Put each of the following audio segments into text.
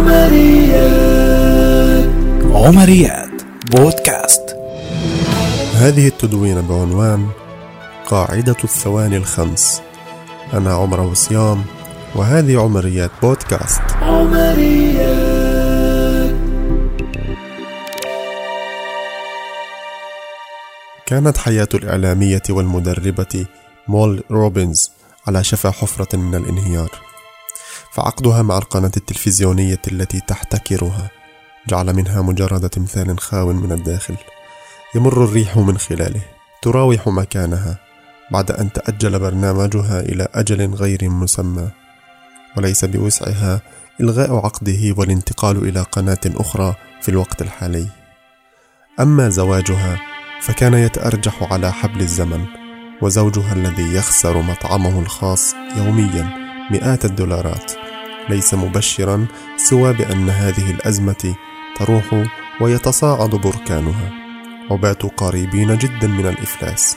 عمريات. عمريات. بودكاست. هذه التدوينة بعنوان قاعدة الثواني الخمس. أنا عمر وصيام وهذه عمريات بودكاست. عمريات. كانت حياة الإعلامية والمدربة مول روبنز على شفا حفرة من الانهيار. فعقدها مع القناة التلفزيونية التي تحتكرها. جعل منها مجرد تمثال خاو من الداخل. يمر الريح من خلاله. تراوح مكانها بعد أن تأجل برنامجها إلى أجل غير مسمى. وليس بوسعها إلغاء عقده والانتقال إلى قناة أخرى في الوقت الحالي. أما زواجها فكان يتأرجح على حبل الزمن وزوجها الذي يخسر مطعمه الخاص يوميا مئات الدولارات. ليس مبشرا سوى بأن هذه الأزمة تروح ويتصاعد بركانها. وباتوا قريبين جدا من الإفلاس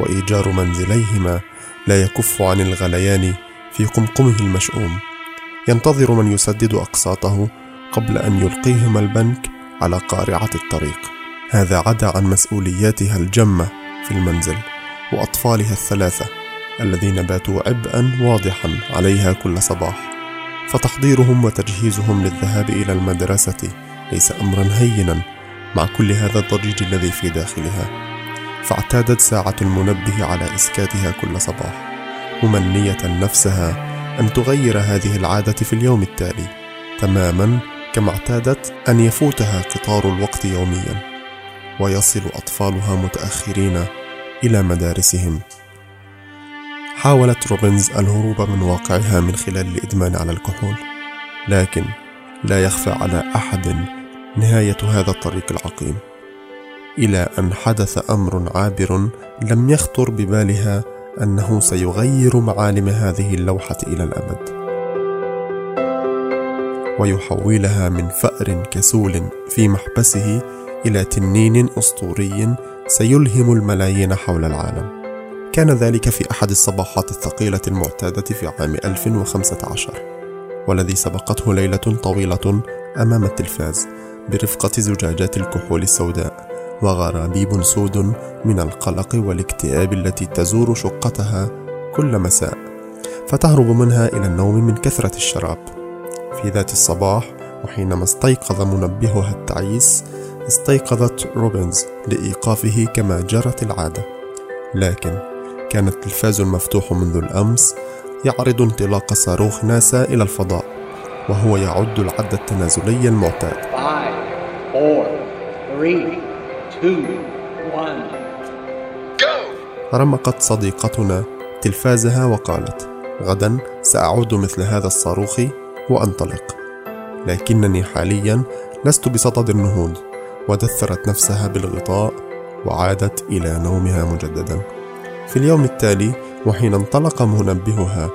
وإيجار منزليهما لا يكف عن الغليان في قمقمه المشؤوم. ينتظر من يسدد أقساطه قبل أن يلقيهما البنك على قارعة الطريق. هذا عدا عن مسؤولياتها الجمة في المنزل وأطفالها الثلاثة الذين باتوا عبئا واضحا عليها كل صباح. فتحضيرهم وتجهيزهم للذهاب إلى المدرسة. ليس أمرا هينا مع كل هذا الضجيج الذي في داخلها. فاعتادت ساعة المنبه على إسكاتها كل صباح ممنية نفسها أن تغير هذه العادة في اليوم التالي تماما كما اعتادت أن يفوتها قطار الوقت يوميا ويصل أطفالها متأخرين إلى مدارسهم. حاولت روبنز الهروب من واقعها من خلال الإدمان على الكحول لكن لا يخفى على أحد نهاية هذا الطريق العقيم إلى أن حدث أمر عابر لم يخطر ببالها أنه سيغير معالم هذه اللوحة إلى الأبد. ويحولها من فأر كسول في محبسه إلى تنين أسطوري سيلهم الملايين حول العالم. كان ذلك في أحد الصباحات الثقيلة المعتادة في عام 2015 والذي سبقته ليلة طويلة أمام التلفاز برفقة زجاجات الكحول السوداء وغرابيب سود من القلق والاكتئاب التي تزور شقتها كل مساء فتهرب منها إلى النوم من كثرة الشراب. في ذات الصباح وحينما استيقظ منبهها التعيس استيقظت روبنز لإيقافه كما جرت العادة. لكن كان التلفاز المفتوح منذ الأمس يعرض انطلاق صاروخ ناسا إلى الفضاء وهو يعد العد التنازلي المعتاد. رمقت صديقتنا تلفازها وقالت غدا سأعود مثل هذا الصاروخ وأنطلق لكنني حاليا لست بصدد النهوض ودثرت نفسها بالغطاء وعادت إلى نومها مجددا في اليوم التالي وحين انطلق منبهها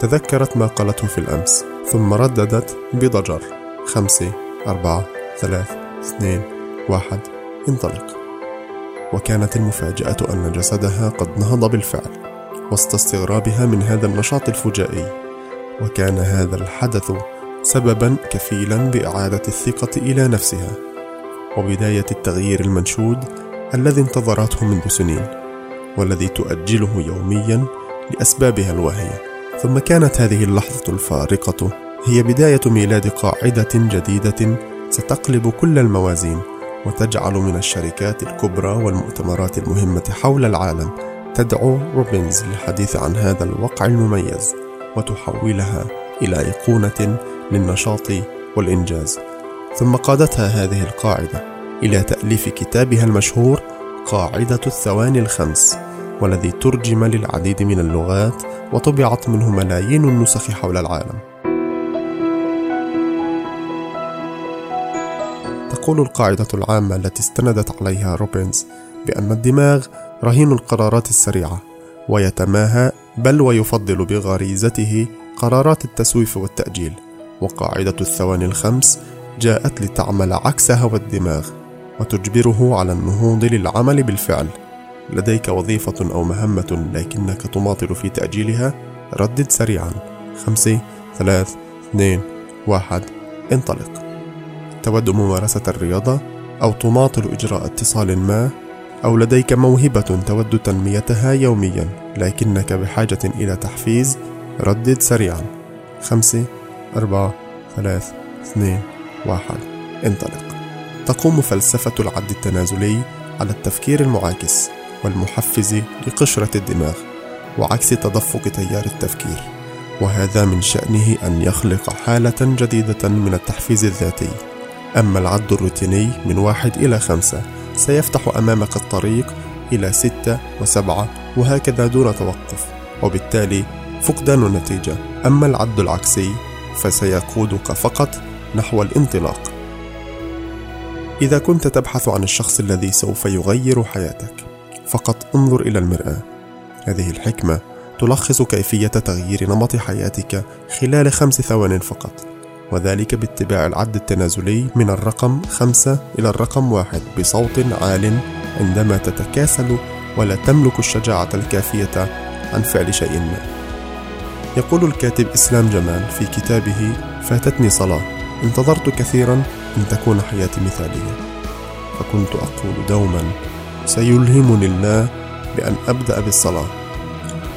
تذكرت ما قالته في الأمس ثم رددت بضجر. خمسة أربعة ثلاث اثنين واحد انطلق. وكانت المفاجأة أن جسدها قد نهض بالفعل وسط استغرابها من هذا النشاط الفجائي. وكان هذا الحدث سببا كفيلا بإعادة الثقة إلى نفسها. وبداية التغيير المنشود الذي انتظرته منذ سنين. والذي تؤجله يوميا لأسبابها الواهية ثم كانت هذه اللحظة الفارقة هي بداية ميلاد قاعدة جديدة ستقلب كل الموازين وتجعل من الشركات الكبرى والمؤتمرات المهمة حول العالم تدعو روبنز للحديث عن هذا الوقع المميز وتحولها إلى أيقونة للنشاط والإنجاز. ثم قادتها هذه القاعدة إلى تأليف كتابها المشهور قاعدة الثواني الخمس. والذي ترجم للعديد من اللغات وطبعت منه ملايين النسخ حول العالم. تقول القاعدة العامة التي استندت عليها روبنز بأن الدماغ رهين القرارات السريعة ويتماهى بل ويفضل بغريزته قرارات التسويف والتأجيل وقاعدة الثواني الخمس جاءت لتعمل عكس هوى الدماغ وتجبره على النهوض للعمل بالفعل لديك وظيفة أو مهمة لكنك تماطل في تأجيلها ردد سريعا. خمسة ثلاث اثنين واحد. انطلق. تود ممارسة الرياضة أو تماطل إجراء اتصال ما أو لديك موهبة تود تنميتها يوميا لكنك بحاجة إلى تحفيز ردد سريعا. خمسة أربعة ثلاث اثنين واحد. انطلق. تقوم فلسفة العد التنازلي على التفكير المعاكس. والمحفز لقشرة الدماغ وعكس تدفق تيار التفكير وهذا من شأنه أن يخلق حالة جديدة من التحفيز الذاتي. أما العد الروتيني من واحد إلى خمسة سيفتح أمامك الطريق إلى ستة وسبعة وهكذا دون توقف وبالتالي فقدان النتيجة. أما العد العكسي فسيقودك فقط نحو الانطلاق. إذا كنت تبحث عن الشخص الذي سوف يغير حياتك فقط انظر إلى المرآة هذه الحكمة تلخص كيفية تغيير نمط حياتك خلال خمس ثوان فقط وذلك باتباع العد التنازلي من الرقم خمسة إلى الرقم واحد بصوت عال عندما تتكاسل ولا تملك الشجاعة الكافية عن فعل شيء ما. يقول الكاتب إسلام جمال في كتابه فاتتني صلاة انتظرت كثيرا أن تكون حياتي مثالية فكنت أقول دوما سيلهمني الله بأن أبدأ بالصلاة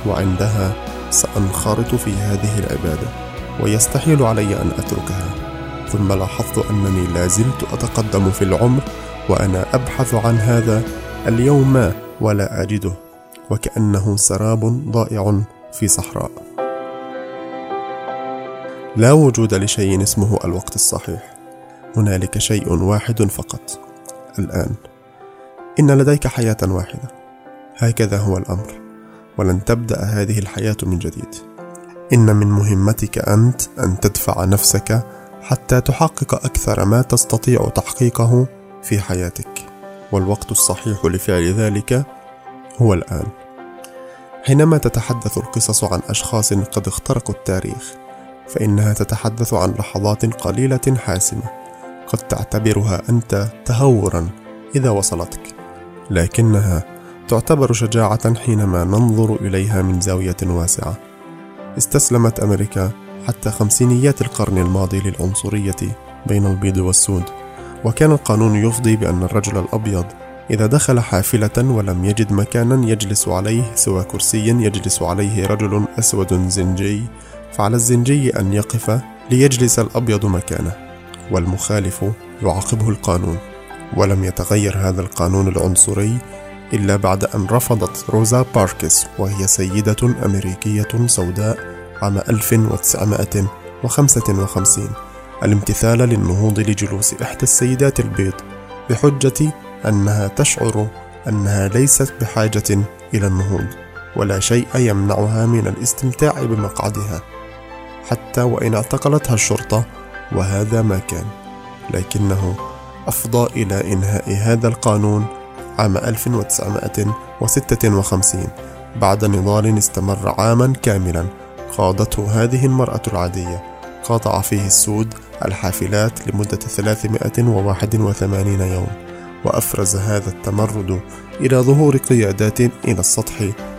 وعندها سأنخرط في هذه العبادة ويستحيل علي أن أتركها. ثم لاحظت أنني لا زلت أتقدم في العمر وأنا أبحث عن هذا اليوم ما ولا أجده وكأنه سراب ضائع في صحراء. لا وجود لشيء اسمه الوقت الصحيح. هنالك شيء واحد فقط الآن. إن لديك حياة واحدة. هكذا هو الأمر. ولن تبدأ هذه الحياة من جديد. إن من مهمتك أنت أن تدفع نفسك حتى تحقق أكثر ما تستطيع تحقيقه في حياتك. والوقت الصحيح لفعل ذلك هو الآن. حينما تتحدث القصص عن أشخاص قد اخترقوا التاريخ فإنها تتحدث عن لحظات قليلة حاسمة. قد تعتبرها أنت تهورا إذا وصلتك. لكنها تعتبر شجاعة حينما ننظر إليها من زاوية واسعة. استسلمت أمريكا حتى خمسينيات القرن الماضي للعنصرية بين البيض والسود وكان القانون يفضي بأن الرجل الأبيض إذا دخل حافلة ولم يجد مكانا يجلس عليه سوى كرسي يجلس عليه رجل أسود زنجي فعلى الزنجي أن يقف ليجلس الأبيض مكانه والمخالف يعاقبه القانون. ولم يتغير هذا القانون العنصري إلا بعد أن رفضت روزا باركس وهي سيدة أمريكية سوداء عام 1955 الامتثال للنهوض لجلوس إحدى السيدات البيض بحجة أنها تشعر أنها ليست بحاجة إلى النهوض ولا شيء يمنعها من الاستمتاع بمقعدها حتى وإن اعتقلتها الشرطة وهذا ما كان لكنه أفضى إلى إنهاء هذا القانون عام 1956 بعد نضال استمر عاما كاملا خاضته هذه المرأة العادية. قاطع فيه السود الحافلات لمدة 381 يوم وأفرز هذا التمرد إلى ظهور قيادات إلى السطح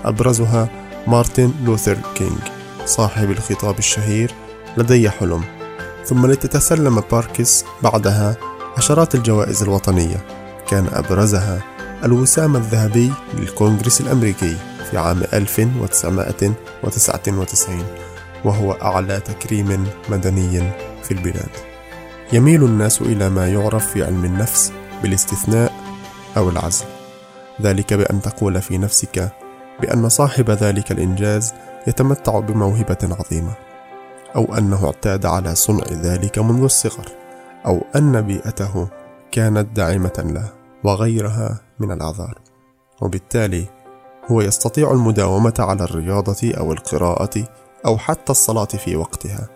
أبرزها مارتن لوثر كينج صاحب الخطاب الشهير لدي حلم. ثم لتتسلم باركس بعدها عشرات الجوائز الوطنية. كان أبرزها الوسام الذهبي للكونغرس الأمريكي في عام 1999 وهو أعلى تكريم مدني في البلاد. يميل الناس إلى ما يعرف في علم النفس بالاستثناء أو العزل، ذلك بأن تقول في نفسك بأن صاحب ذلك الإنجاز يتمتع بموهبة عظيمة، أو أنه اعتاد على صنع ذلك منذ الصغر، أو أن بيئته كانت داعمة له. وغيرها من الأعذار وبالتالي هو يستطيع المداومة على الرياضة أو القراءة أو حتى الصلاة في وقتها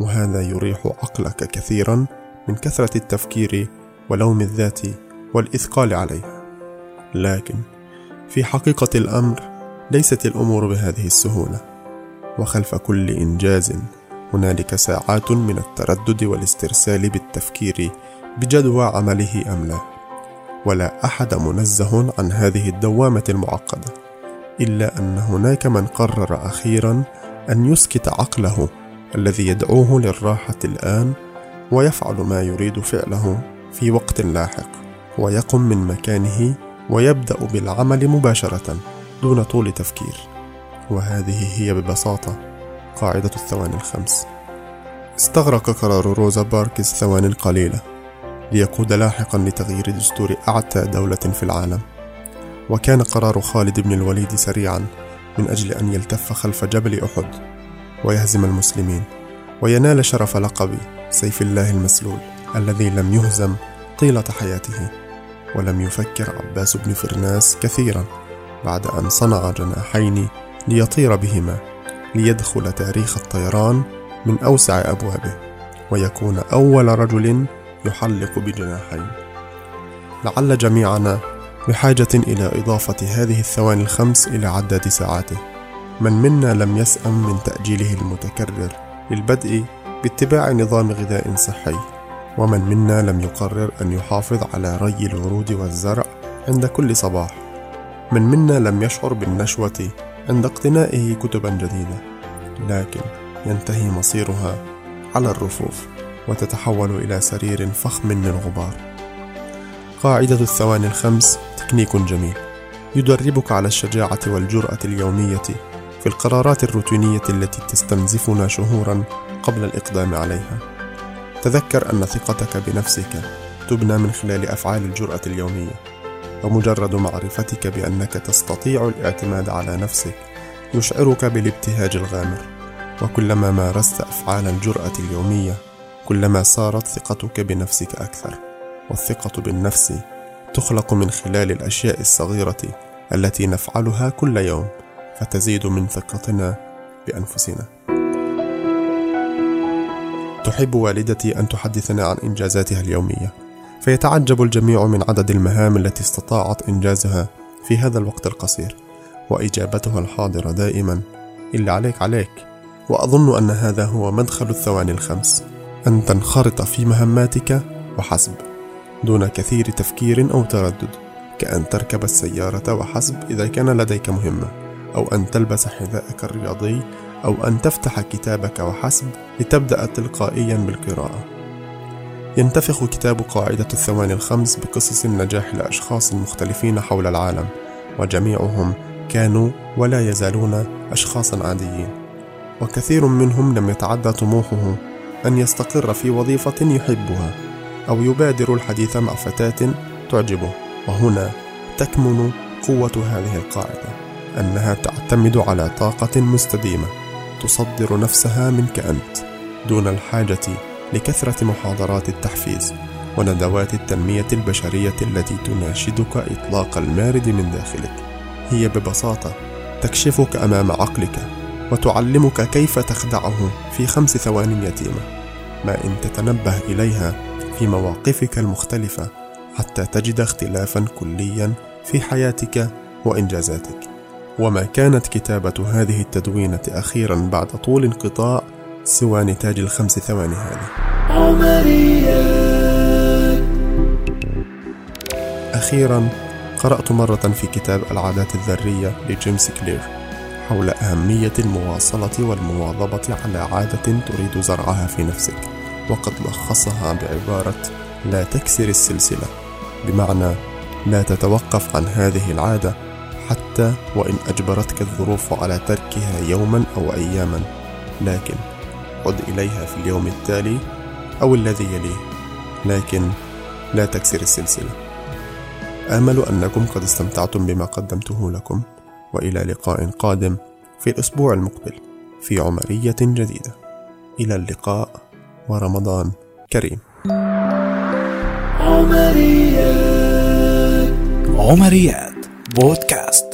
وهذا يريح عقلك كثيرا من كثرة التفكير ولوم الذات والإثقال عليها لكن في حقيقة الأمر ليست الأمور بهذه السهولة وخلف كل إنجاز هنالك ساعات من التردد والاسترسال بالتفكير بجدوى عمله أم لا. ولا أحد منزه عن هذه الدوامة المعقدة إلا أن هناك من قرر أخيرا أن يسكت عقله الذي يدعوه للراحة الآن ويفعل ما يريد فعله في وقت لاحق ويقم من مكانه ويبدأ بالعمل مباشرة دون طول تفكير. وهذه هي ببساطة قاعدة الثواني الخمس. استغرق قرار روزا باركس ثواني قليلة ليقود لاحقا لتغيير دستور أعتى دولة في العالم. وكان قرار خالد بن الوليد سريعا من أجل أن يلتف خلف جبل أحد ويهزم المسلمين وينال شرف لقب سيف الله المسلول الذي لم يهزم طيلة حياته ولم يفكر عباس بن فرناس كثيرا بعد أن صنع جناحين ليطير بهما ليدخل تاريخ الطيران من أوسع أبوابه ويكون أول رجل يحلق بجناحين. لعل جميعنا بحاجة إلى إضافة هذه الثواني الخمس إلى عداد ساعاته. من منا لم يسأم من تأجيله المتكرر للبدء باتباع نظام غذاء صحي ومن منا لم يقرر أن يحافظ على ري الورود والزرع عند كل صباح. من منا لم يشعر بالنشوة عند اقتنائه كتبا جديدة لكن ينتهي مصيرها على الرفوف وتتحول إلى سرير فخم من غبار قاعدة الثواني الخمس تكنيك جميل. يدربك على الشجاعة والجرأة اليومية في القرارات الروتينية التي تستنزفنا شهورا قبل الإقدام عليها. تذكر أن ثقتك بنفسك تبنى من خلال أفعال الجرأة اليومية. ومجرد معرفتك بأنك تستطيع الاعتماد على نفسك يشعرك بالابتهاج الغامر. وكلما مارست أفعال الجرأة اليومية كلما صارت ثقتك بنفسك أكثر. والثقة بالنفس تخلق من خلال الأشياء الصغيرة التي نفعلها كل يوم فتزيد من ثقتنا بأنفسنا. تحب والدتي أن تحدثنا عن إنجازاتها اليومية؟ فيتعجب الجميع من عدد المهام التي استطاعت إنجازها في هذا الوقت القصير وإجابتها الحاضرة دائما إلا عليك عليك. وأظن أن هذا هو مدخل الثواني الخمس أن تنخرط في مهماتك وحسب دون كثير تفكير أو تردد كأن تركب السيارة وحسب إذا كان لديك مهمة أو أن تلبس حذاءك الرياضي أو أن تفتح كتابك وحسب لتبدأ تلقائيا بالقراءة. ينتفخ كتاب قاعدة الثواني الخمس بقصص النجاح لأشخاص مختلفين حول العالم وجميعهم كانوا ولا يزالون أشخاصا عاديين. وكثير منهم لم يتعدى طموحه أن يستقر في وظيفة يحبها أو يبادر الحديث مع فتاة تعجبه وهنا تكمن قوة هذه القاعدة أنها تعتمد على طاقة مستديمة تصدر نفسها منك أنت دون الحاجة لكثرة محاضرات التحفيز وندوات التنمية البشرية التي تناشدك إطلاق المارد من داخلك. هي ببساطة تكشفك أمام عقلك وتعلمك كيف تخدعه في خمس ثوان يتيمة. ما إن تتنبه إليها في مواقفك المختلفة حتى تجد اختلافا كليا في حياتك وإنجازاتك. وما كانت كتابة هذه التدوينة أخيرا بعد طول انقطاع سوى نتاج الخمس ثواني هذه. عمرية أخيرا قرأت مرة في كتاب العادات الذرية لجيمس كلير حول أهمية المواصلة والمواظبة على عادة تريد زرعها في نفسك وقد لخصها بعبارة لا تكسر السلسلة بمعنى لا تتوقف عن هذه العادة حتى وإن أجبرتك الظروف على تركها يوما أو أياما لكن عد إليها في اليوم التالي أو الذي يليه لكن لا تكسر السلسلة. آمل أنكم قد استمتعتم بما قدمته لكم وإلى لقاء قادم في الأسبوع المقبل في عمرية جديدة. إلى اللقاء ورمضان كريم. عمريات. عمريات. بودكاست.